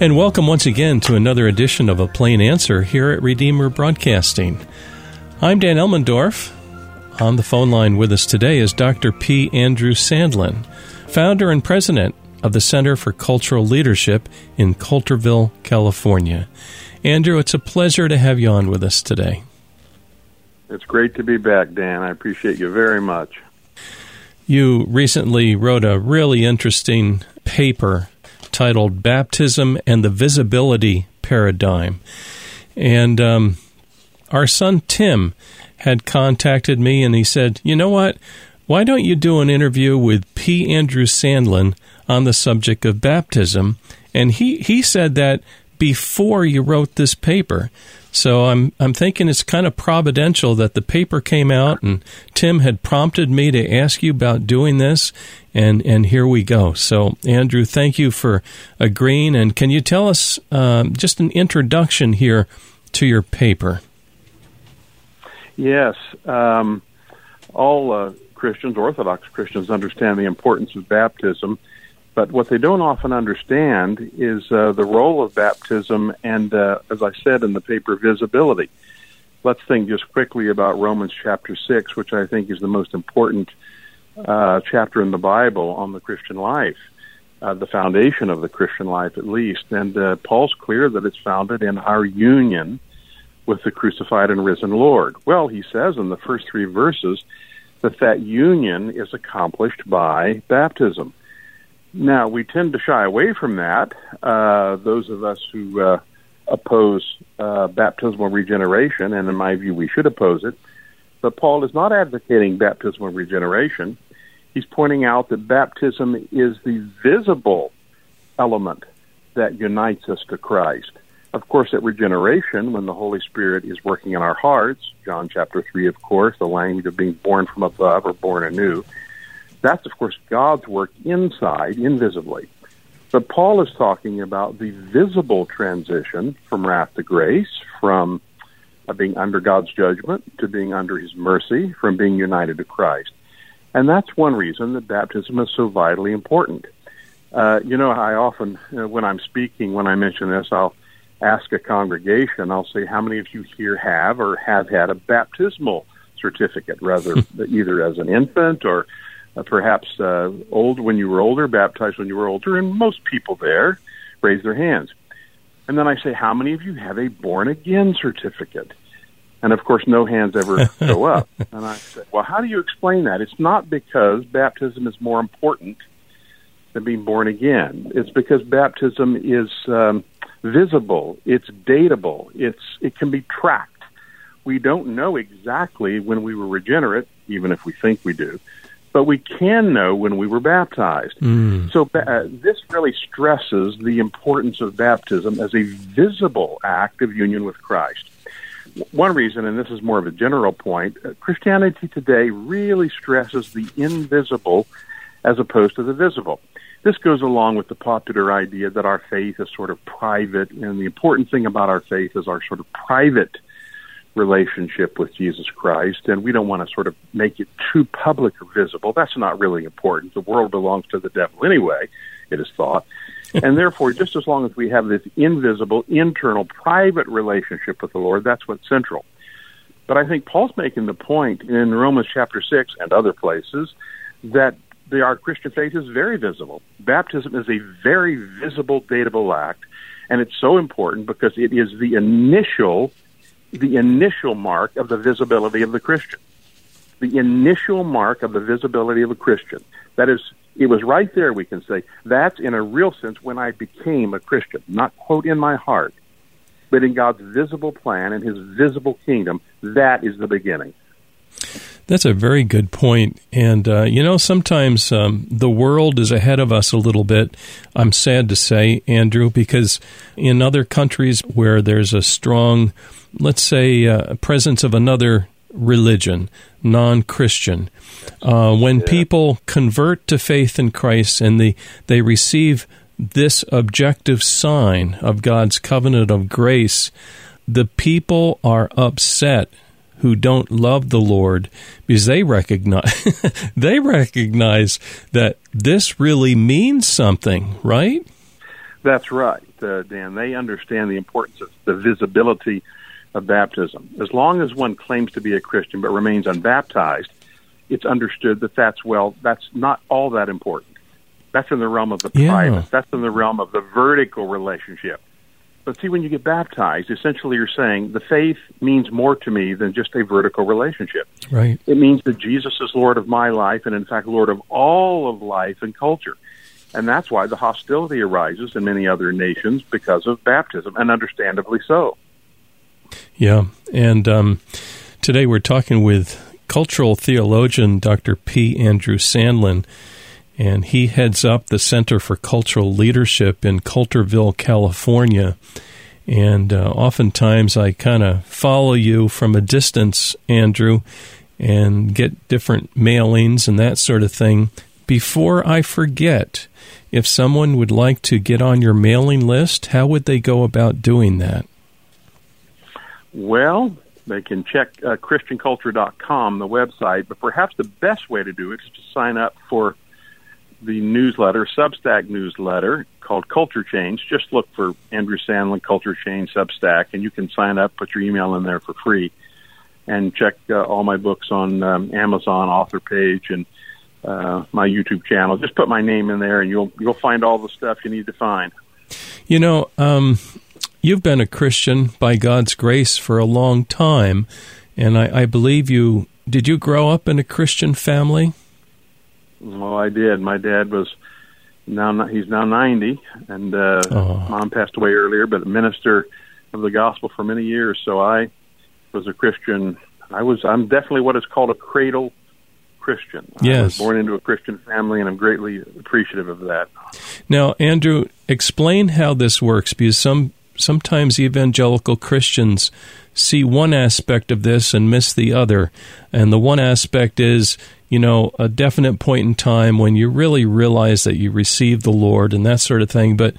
And welcome once again to another edition of A Plain Answer here at Redeemer Broadcasting. I'm Dan Elmendorf. On the phone line with us today is Dr. P. Andrew Sandlin, founder and president of the Center for Cultural Leadership in Coulterville, California. Andrew, it's a pleasure to have you on with us today. It's great to be back, Dan. I appreciate you very much. You recently wrote a really interesting paper titled Baptism and the Visibility Paradigm. And um, our son Tim had contacted me and he said, You know what? Why don't you do an interview with P. Andrew Sandlin on the subject of baptism? And he, he said that before you wrote this paper. So I'm I'm thinking it's kind of providential that the paper came out and Tim had prompted me to ask you about doing this and and here we go. So Andrew, thank you for agreeing and can you tell us um, just an introduction here to your paper? Yes, um, all uh, Christians, Orthodox Christians, understand the importance of baptism but what they don't often understand is uh, the role of baptism and, uh, as I said in the paper, visibility. Let's think just quickly about Romans chapter 6, which I think is the most important uh, chapter in the Bible on the Christian life, uh, the foundation of the Christian life at least. And uh, Paul's clear that it's founded in our union with the crucified and risen Lord. Well, he says in the first three verses that that union is accomplished by baptism. Now, we tend to shy away from that. Uh, those of us who uh, oppose uh, baptismal regeneration, and in my view, we should oppose it. But Paul is not advocating baptismal regeneration. He's pointing out that baptism is the visible element that unites us to Christ. Of course, at regeneration, when the Holy Spirit is working in our hearts, John chapter 3, of course, the language of being born from above or born anew, that's, of course, God's work inside, invisibly. But Paul is talking about the visible transition from wrath to grace, from uh, being under God's judgment to being under his mercy, from being united to Christ. And that's one reason that baptism is so vitally important. Uh, you know, I often, uh, when I'm speaking, when I mention this, I'll ask a congregation, I'll say, how many of you here have or have had a baptismal certificate, rather, either as an infant or uh, perhaps uh, old when you were older, baptized when you were older, and most people there raise their hands. And then I say, How many of you have a born again certificate? And of course, no hands ever go up. And I say, Well, how do you explain that? It's not because baptism is more important than being born again. It's because baptism is um, visible, it's datable, it's, it can be tracked. We don't know exactly when we were regenerate, even if we think we do but we can know when we were baptized. Mm. So uh, this really stresses the importance of baptism as a visible act of union with Christ. One reason, and this is more of a general point, uh, Christianity today really stresses the invisible as opposed to the visible. This goes along with the popular idea that our faith is sort of private, and the important thing about our faith is our sort of private relationship with Jesus Christ, and we don't want to sort of make it too public or visible. That's not really important. The world belongs to the devil anyway, it is thought. and therefore, just as long as we have this invisible, internal, private relationship with the Lord, that's what's central. But I think Paul's making the point in Romans chapter 6 and other places that the, our Christian faith is very visible. Baptism is a very visible, datable act, and it's so important because it is the initial the initial mark of the visibility of the Christian. The initial mark of the visibility of a Christian. That is, it was right there, we can say. That's in a real sense when I became a Christian. Not, quote, in my heart, but in God's visible plan and his visible kingdom. That is the beginning. That's a very good point. And, uh, you know, sometimes um, the world is ahead of us a little bit. I'm sad to say, Andrew, because in other countries where there's a strong let's say, uh, presence of another religion, non Christian. Uh, when yeah. people convert to faith in Christ and they, they receive this objective sign of God's covenant of grace, the people are upset who don't love the Lord because they recognize they recognize that this really means something, right? That's right. uh, Dan. They understand the importance of the visibility of baptism. As long as one claims to be a Christian but remains unbaptized, it's understood that that's well, that's not all that important. That's in the realm of the Yeah. private. That's in the realm of the vertical relationship. But see, when you get baptized, essentially you're saying the faith means more to me than just a vertical relationship. Right. It means that Jesus is Lord of my life and, in fact, Lord of all of life and culture. And that's why the hostility arises in many other nations because of baptism, and understandably so. Yeah. And um, today we're talking with cultural theologian Dr. P. Andrew Sandlin, and he heads up the Center for Cultural Leadership in Coulterville, California. And uh, oftentimes I kind of follow you from a distance, Andrew, and get different mailings and that sort of thing. Before I forget, if someone would like to get on your mailing list, how would they go about doing that? Well, they can check uh, ChristianCulture.com, the website, but perhaps the best way to do it is to sign up for the newsletter, Substack newsletter called Culture Change. Just look for Andrew Sandlin Culture Change Substack, and you can sign up, put your email in there for free, and check uh, all my books on um, Amazon author page and uh, my YouTube channel. Just put my name in there, and you'll you'll find all the stuff you need to find. You know, um, you've been a Christian by God's grace for a long time, and I, I believe you. Did you grow up in a Christian family? Well, I did. My dad was now he's now ninety, and uh, Oh. mom passed away earlier, but a minister of the gospel for many years. So I was a Christian. I was. I'm definitely what is called a cradle Christian. I Yes. was born into a Christian family, and I'm greatly appreciative of that. Now, Andrew, explain how this works because some sometimes evangelical Christians see one aspect of this and miss the other. And the one aspect is, you know, a definite point in time when you really realize that you received the Lord and that sort of thing. But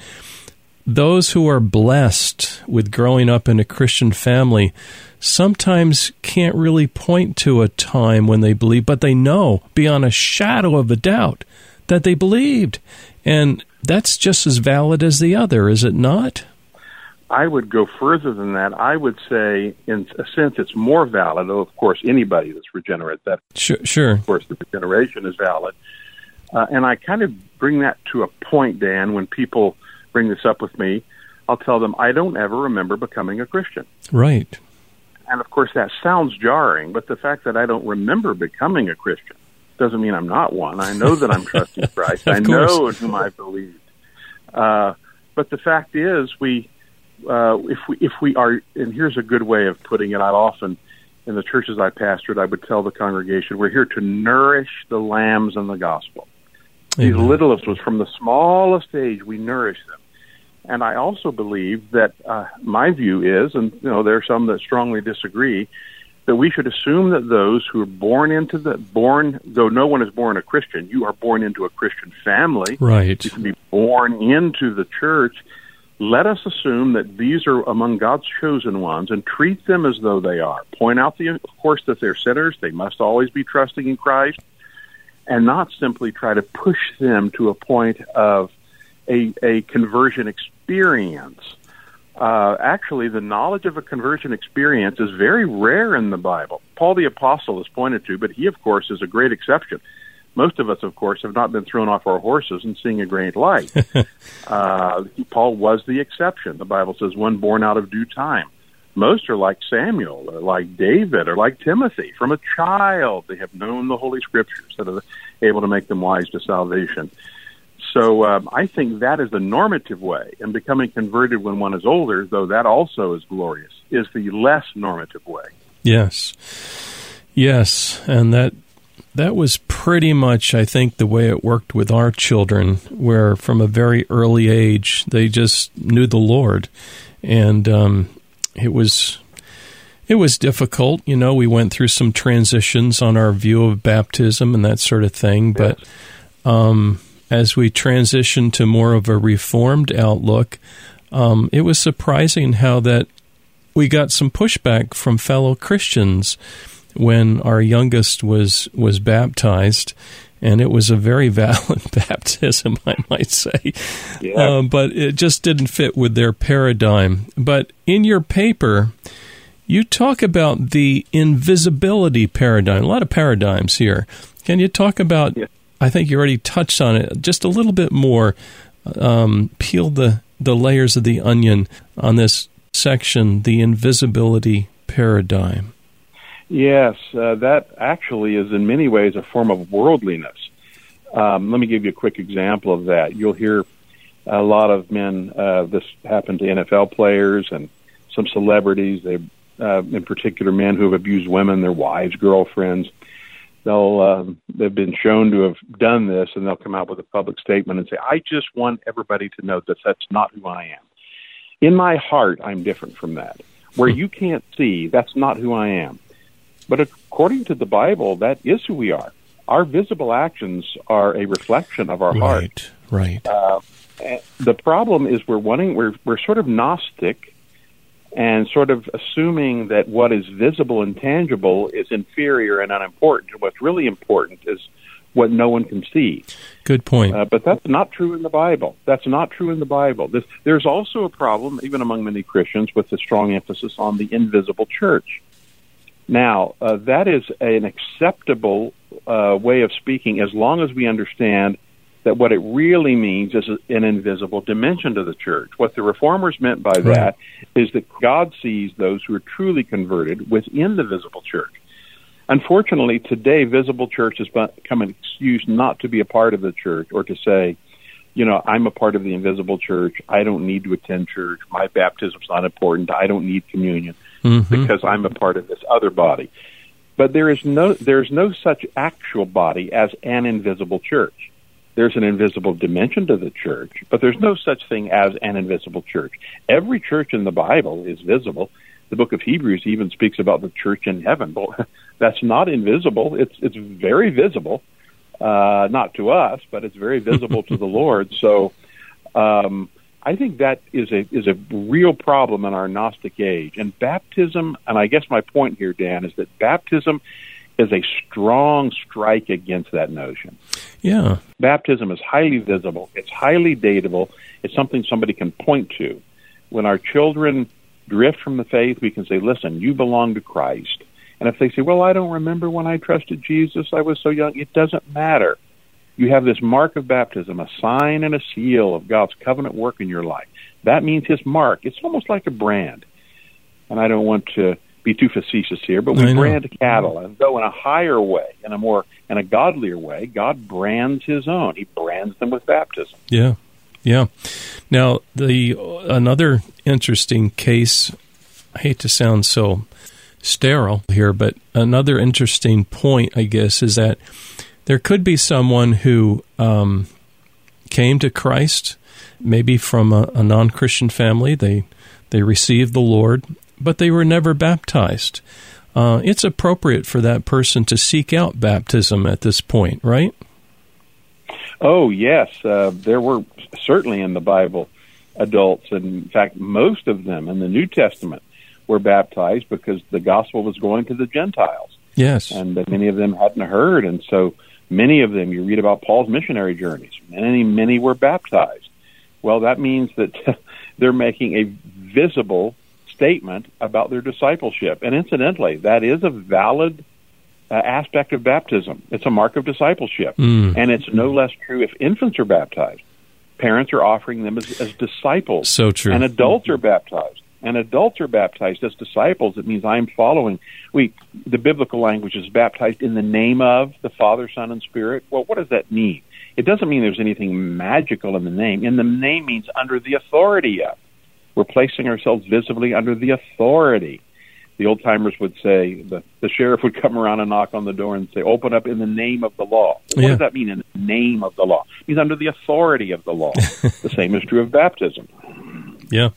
those who are blessed with growing up in a Christian family sometimes can't really point to a time when they believe, but they know beyond a shadow of a doubt that they believed. And that's just as valid as the other, is it not? I would go further than that. I would say, in a sense, it's more valid. Though, of course, anybody that's regenerate, that Sure. sure. of course, the regeneration is valid. Uh, and I kind of bring that to a point, Dan, when people bring this up with me. I'll tell them, I don't ever remember becoming a Christian. Right. And of course, that sounds jarring, but the fact that I don't remember becoming a Christian doesn't mean I'm not one. I know that I'm trusting Christ. I know in whom I believe. Uh, but the fact is, we uh, if we if we are, and here's a good way of putting it. I often in the churches I pastored, I would tell the congregation, we're here to nourish the lambs in the gospel. These littlest ones, from the smallest age, we nourish them. And I also believe that uh, my view is, and you know, there are some that strongly disagree, that we should assume that those who are born into the born, though no one is born a Christian, you are born into a Christian family. Right. You can be born into the church. Let us assume that these are among God's chosen ones and treat them as though they are. Point out, the, of course, that they're sinners. They must always be trusting in Christ and not simply try to push them to a point of a, a conversion experience. Uh, actually, the knowledge of a conversion experience is very rare in the Bible. Paul the Apostle is pointed to, but he, of course, is a great exception. Most of us, of course, have not been thrown off our horses and seeing a great light. uh, Paul was the exception. The Bible says, one born out of due time. Most are like Samuel, or like David, or like Timothy. From a child, they have known the Holy Scriptures that are able to make them wise to salvation. So um, I think that is the normative way, and becoming converted when one is older, though that also is glorious, is the less normative way. Yes. Yes, and that that was pretty much I think the way it worked with our children where from a very early age they just knew the Lord. And um, it was it was difficult, you know, we went through some transitions on our view of baptism and that sort of thing, but um, as we transitioned to more of a reformed outlook, um, it was surprising how that we got some pushback from fellow Christians when our youngest was was baptized, and it was a very valid baptism, I might say. Yeah. Um, but it just didn't fit with their paradigm. But in your paper, you talk about the invisibility paradigm. A lot of paradigms here. Can you talk about? Yeah. I think you already touched on it just a little bit more. Um, peel the the layers of the onion on this section, the invisibility paradigm. Yes, uh, that actually is in many ways a form of worldliness. Um, let me give you a quick example of that. You'll hear a lot of men. Uh, this happened to NFL players and some celebrities. They, uh, in particular, men who have abused women, their wives, girlfriends. They'll um, they've been shown to have done this, and they'll come out with a public statement and say, "I just want everybody to know that that's not who I am. In my heart, I'm different from that. Where you can't see, that's not who I am." But according to the Bible, that is who we are. Our visible actions are a reflection of our heart. Right, right. Uh, the problem is we're wanting we're we're sort of gnostic and sort of assuming that what is visible and tangible is inferior and unimportant. What's really important is what no one can see. Good point. Uh, but that's not true in the Bible. That's not true in the Bible. This, there's also a problem, even among many Christians, with the strong emphasis on the invisible church. Now, uh, that is an acceptable uh, way of speaking as long as we understand that what it really means is an invisible dimension to the church. What the reformers meant by Right. that is that God sees those who are truly converted within the visible church. Unfortunately, today, visible church has become an excuse not to be a part of the church or to say, you know, I'm a part of the invisible church. I don't need to attend church. My baptism's not important. I don't need communion Mhm. because I'm a part of this other body. But there is no there's no such actual body as an invisible church. There's an invisible dimension to the church, but there's no such thing as an invisible church. Every church in the Bible is visible. The book of Hebrews even speaks about the church in heaven. Well, that's not invisible. It's it's very visible, uh, not to us, but it's very visible to the Lord. So, um, I think that is a is a real problem in our Gnostic age. And baptism, and I guess my point here, Dan, is that baptism is a strong strike against that notion. Yeah. Baptism is highly visible. It's highly datable. It's something somebody can point to. When our children drift from the faith, we can say, "Listen, you belong to Christ." And if they say, "Well, I don't remember when I trusted Jesus. I was so young," it doesn't matter. You have this mark of baptism, a sign and a seal of God's covenant work in your life. That means His mark. It's almost like a brand. And I don't want to be too facetious here, but we brand cattle, and though in a higher way, in a more in a godlier way, God brands His own. He brands them with baptism. Yeah, yeah. Now the another interesting case. I hate to sound so sterile here, but another interesting point, I guess, is that there could be someone who um, came to Christ, maybe from a, a non-Christian family. They they received the Lord, but they were never baptized. Uh, it's appropriate for that person to seek out baptism at this point, right? Oh yes, uh, there were certainly in the Bible adults, and in fact, most of them in the New Testament were baptized because the gospel was going to the Gentiles, Yes. and many of them hadn't heard, and so many of them. You read about Paul's missionary journeys; many, many were baptized. Well, that means that they're making a visible statement about their discipleship, and incidentally, that is a valid uh, aspect of baptism. It's a mark of discipleship. Mm. And it's no less true if infants are baptized. Parents are offering them as, as disciples. So true. And adults are baptized. And adults are baptized as disciples. It means I'm following. We, the biblical language is baptized in the name of the Father, Son, and Spirit. Well, what does that mean? It doesn't mean there's anything magical in the name. In the name means under the authority of. We're placing ourselves visibly under the authority the old timers would say the, the sheriff would come around and knock on the door and say, "Open up in the name of the law." What Yeah. does that mean? In the name of the law He's under the authority of the law. the same is true of baptism. Yeah.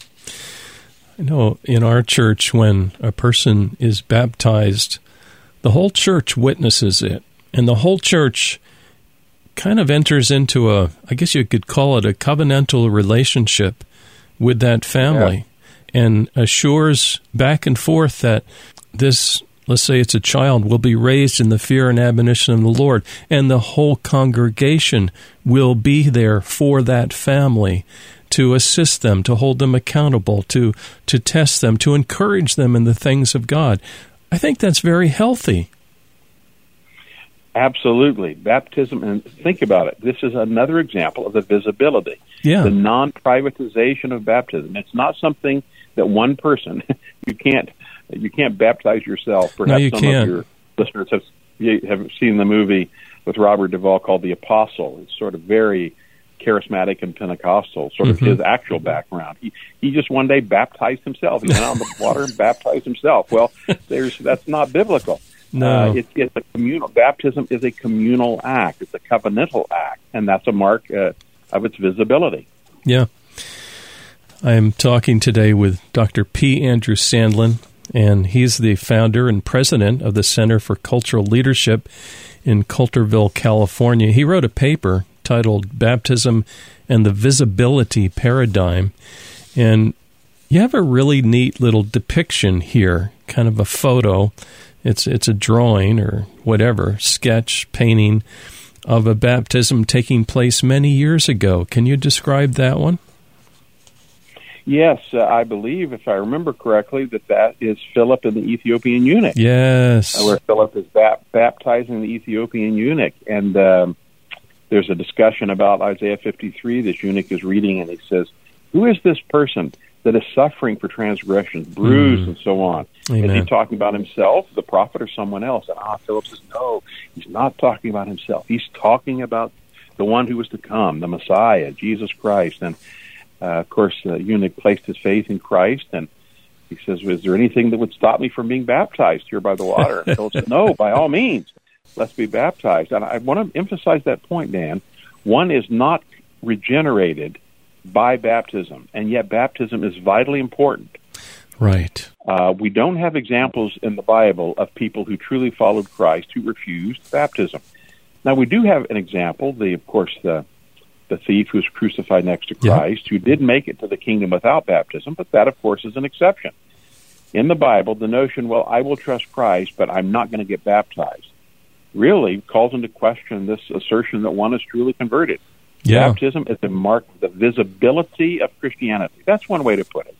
I know in our church, when a person is baptized, the whole church witnesses it. And the whole church kind of enters into a, I guess you could call it a covenantal relationship with that family. And assures back and forth that this let's say it's a child, will be raised in the fear and admonition of the Lord, and the whole congregation will be there for that family to assist them, to hold them accountable, to to test them, to encourage them in the things of God. I think that's very healthy. Absolutely. Baptism, and think about it. This is another example of the visibility, yeah. the non privatization of baptism. It's not something that one person, you can't you can't baptize yourself. Perhaps no, you some can't. of your listeners have, have seen the movie with Robert Duvall called The Apostle. It's sort of very charismatic and Pentecostal, sort of mm-hmm. his actual background. He he just one day baptized himself. He went out on the water and baptized himself. Well, there's that's not biblical. No, uh, it's, it's a communal. Baptism is a communal act. It's a covenantal act, and that's a mark uh, of its visibility. Yeah. I am talking today with Dr. P. Andrew Sandlin, and he's the founder and president of the Center for Cultural Leadership in Coulterville, California. He wrote a paper titled Baptism and the Visibility Paradigm. And you have a really neat little depiction here, kind of a photo it's it's a drawing or whatever sketch painting of a baptism taking place many years ago. Can you describe that one? Yes, uh, I believe, if I remember correctly, that that is Philip and the Ethiopian eunuch. Yes, uh, where Philip is bap- baptizing the Ethiopian eunuch, and um, there's a discussion about Isaiah 53. This eunuch is reading, and he says, "Who is this person that is suffering for transgressions, bruised, mm. and so on. Amen. Is he talking about himself, the prophet, or someone else? And ah, Philip says, no, he's not talking about himself. He's talking about the one who was to come, the Messiah, Jesus Christ. And uh, of course, the eunuch placed his faith in Christ, and he says, "Is there anything that would stop me from being baptized here by the water?" And Philip said, "No, by all means, let's be baptized." And I want to emphasize that point, Dan. One is not regenerated by baptism, and yet baptism is vitally important. Right. Uh, we don't have examples in the Bible of people who truly followed Christ who refused baptism. Now we do have an example. The, of course, the the thief who was crucified next to Christ, who did make it to the kingdom without baptism, but that, of course, is an exception. In the Bible, the notion, well, I will trust Christ, but I'm not going to get baptized, really calls into question this assertion that one is truly converted. Yeah. Baptism is a mark of the visibility of Christianity. That's one way to put it.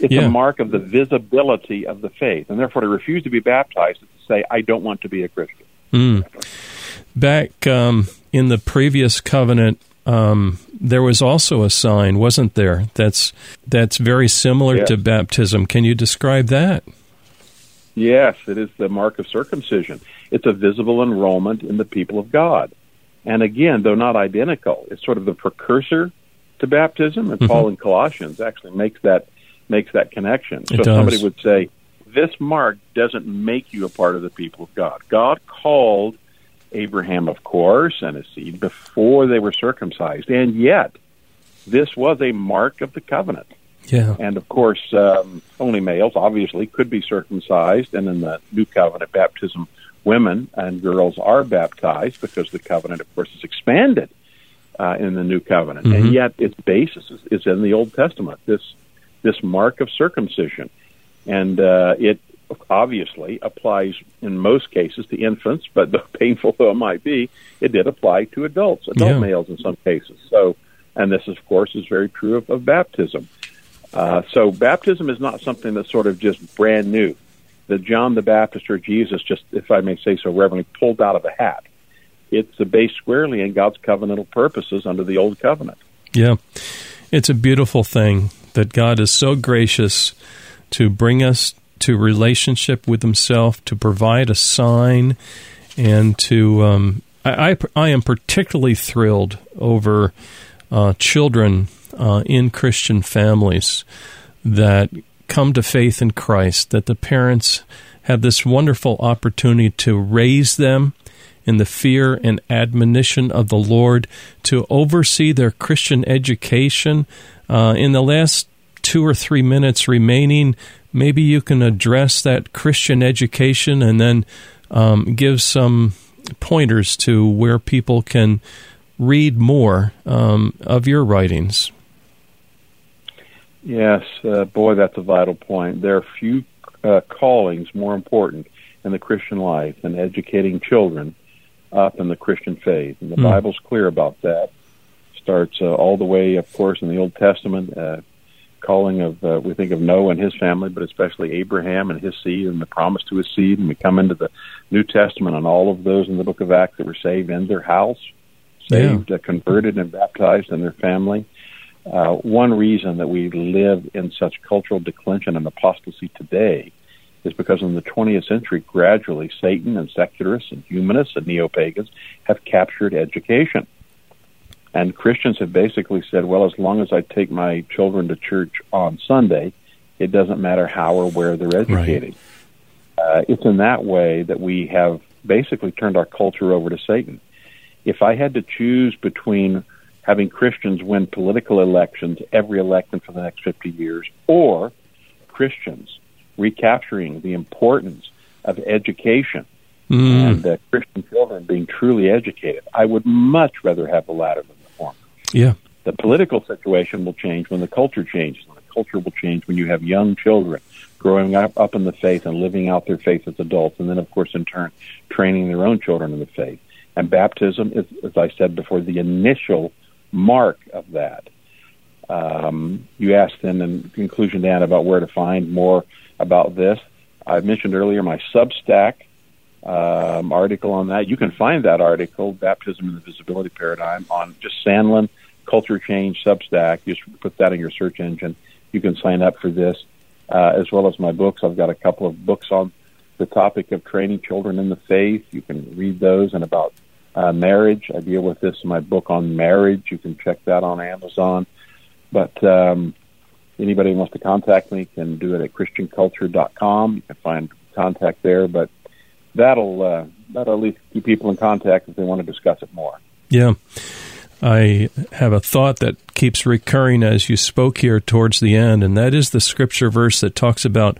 It's yeah. a mark of the visibility of the faith, and therefore to refuse to be baptized is to say, I don't want to be a Christian. Mm. Back um, in the previous covenant, um, there was also a sign, wasn't there? That's that's very similar yes. to baptism. Can you describe that? Yes, it is the mark of circumcision. It's a visible enrollment in the people of God. And again, though not identical, it's sort of the precursor to baptism. And mm-hmm. Paul in Colossians actually makes that makes that connection. So somebody would say, this mark doesn't make you a part of the people of God. God called Abraham, of course, and his seed before they were circumcised, and yet this was a mark of the covenant. Yeah. And of course, um, only males obviously could be circumcised, and in the new covenant, baptism women and girls are baptized because the covenant, of course, is expanded uh, in the new covenant, mm-hmm. and yet its basis is, is, in the Old Testament. This this mark of circumcision, and uh, it obviously applies in most cases to infants, but though painful though it might be, it did apply to adults, adult yeah. males in some cases. So, and this, of course, is very true of, of baptism. Uh, so, baptism is not something that's sort of just brand new that John the Baptist or Jesus, just if I may say so reverently, pulled out of a hat. It's based squarely in God's covenantal purposes under the Old Covenant. Yeah. It's a beautiful thing that God is so gracious to bring us to relationship with Himself, to provide a sign, and to. Um, I, I, I, am particularly thrilled over uh, children uh, in Christian families that come to faith in Christ, that the parents have this wonderful opportunity to raise them in the fear and admonition of the Lord, to oversee their Christian education. Uh, in the last two or three minutes remaining, maybe you can address that Christian education and then um, give some pointers to where people can read more um, of your writings. Yes, uh, boy, that's a vital point. There are few uh, callings more important in the Christian life than educating children up in the Christian faith. And the mm. Bible's clear about that. Starts uh, all the way, of course, in the Old Testament, uh, calling of uh, we think of Noah and his family, but especially Abraham and his seed and the promise to his seed. And we come into the New Testament and all of those in the Book of Acts that were saved in their house, saved, yeah. uh, converted, and baptized in their family. Uh, one reason that we live in such cultural declension and apostasy today is because in the 20th century, gradually Satan and secularists and humanists and neo pagans have captured education. And Christians have basically said, well, as long as I take my children to church on Sunday, it doesn't matter how or where they're educated. Right. Uh, it's in that way that we have basically turned our culture over to Satan. If I had to choose between having Christians win political elections every election for the next 50 years or Christians recapturing the importance of education mm. and uh, Christian children being truly educated, I would much rather have the latter than the former. yeah. The political situation will change when the culture changes. And the culture will change when you have young children growing up, up in the faith and living out their faith as adults, and then, of course, in turn, training their own children in the faith. And baptism is, as I said before, the initial mark of that. Um, you asked then in conclusion, Dan, about where to find more about this. I mentioned earlier my Substack um, article on that. You can find that article, Baptism in the Visibility Paradigm, on just Sandlin Culture Change Substack. Just put that in your search engine. You can sign up for this, uh, as well as my books. I've got a couple of books on the topic of training children in the faith. You can read those and about uh, marriage. I deal with this in my book on marriage. You can check that on Amazon. But um, anybody who wants to contact me can do it at christianculture.com. You can find contact there. But that'll uh, that'll at least keep people in contact if they want to discuss it more. Yeah. I have a thought that keeps recurring as you spoke here towards the end, and that is the scripture verse that talks about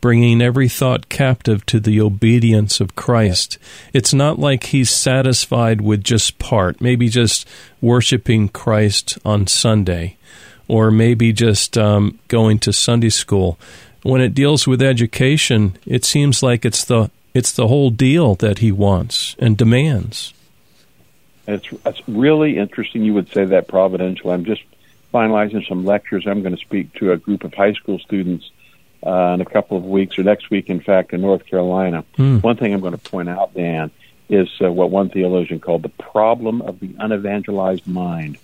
bringing every thought captive to the obedience of Christ. It's not like he's satisfied with just part, maybe just worshiping Christ on Sunday, or maybe just um, going to Sunday school. When it deals with education, it seems like it's the it's the whole deal that he wants and demands. It's, it's really interesting you would say that providential. I'm just finalizing some lectures. I'm going to speak to a group of high school students uh, in a couple of weeks, or next week, in fact, in North Carolina. Mm. One thing I'm going to point out, Dan, is uh, what one theologian called the problem of the unevangelized mind.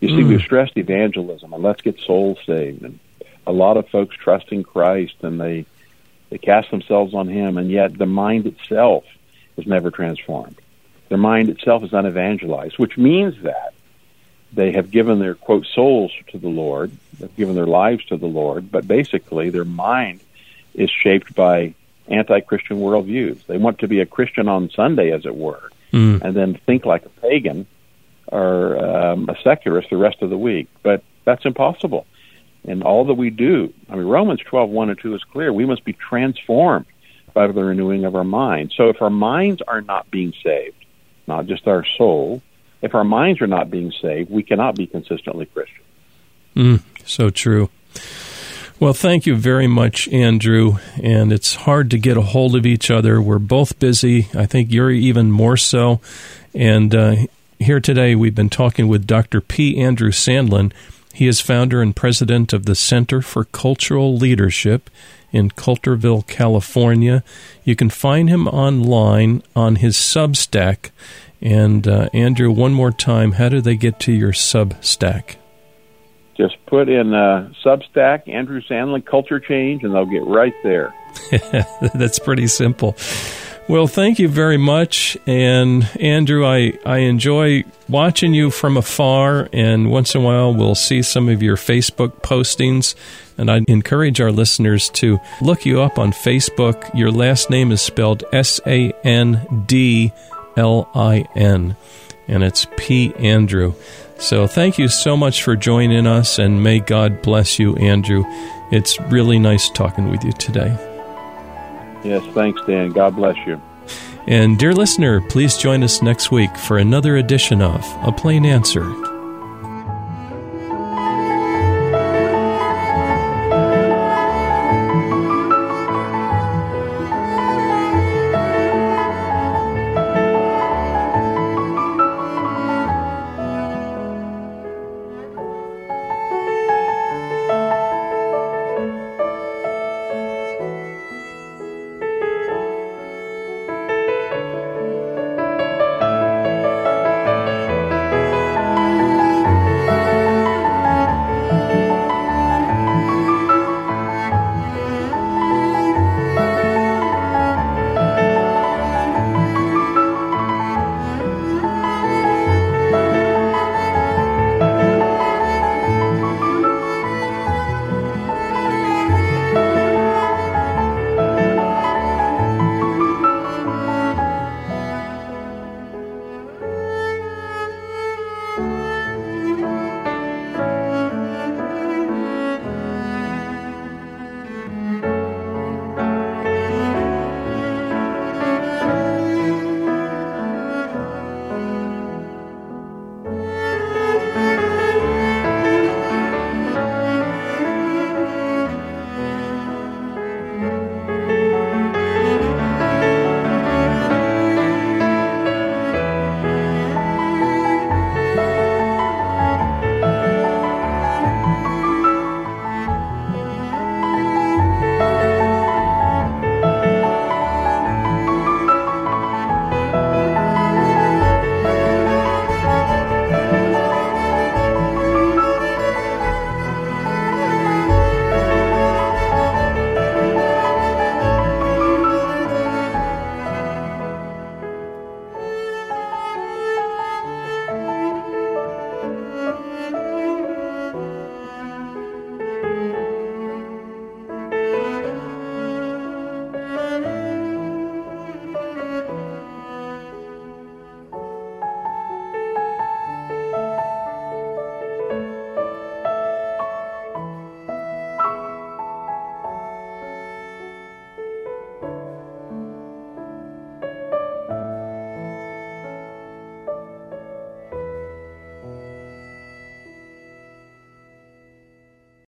You see, mm. we've stressed evangelism and let's get souls saved. And a lot of folks trust in Christ and they they cast themselves on Him, and yet the mind itself is never transformed. Their mind itself is unevangelized, which means that they have given their quote souls to the Lord, they've given their lives to the Lord, but basically their mind is shaped by anti-Christian worldviews. They want to be a Christian on Sunday, as it were, mm. and then think like a pagan or um, a secularist the rest of the week. But that's impossible And all that we do. I mean, Romans 12, 1 and 2 is clear. We must be transformed by the renewing of our mind. So if our minds are not being saved, not just our soul, if our minds are not being saved, we cannot be consistently Christian. Mm, so true. Well, thank you very much, Andrew. And it's hard to get a hold of each other. We're both busy. I think you're even more so. And uh, here today, we've been talking with Dr. P. Andrew Sandlin. He is founder and president of the Center for Cultural Leadership in Coulterville, California. You can find him online on his Substack. And uh, Andrew, one more time, how do they get to your Substack? Just put in uh, Substack, Andrew Sandlin Culture Change, and they'll get right there. That's pretty simple. Well, thank you very much. And Andrew, I, I enjoy watching you from afar, and once in a while we'll see some of your Facebook postings. And I encourage our listeners to look you up on Facebook. Your last name is spelled S A N D L I N, and it's P. Andrew. So thank you so much for joining us, and may God bless you, Andrew. It's really nice talking with you today. Yes, thanks, Dan. God bless you. And, dear listener, please join us next week for another edition of A Plain Answer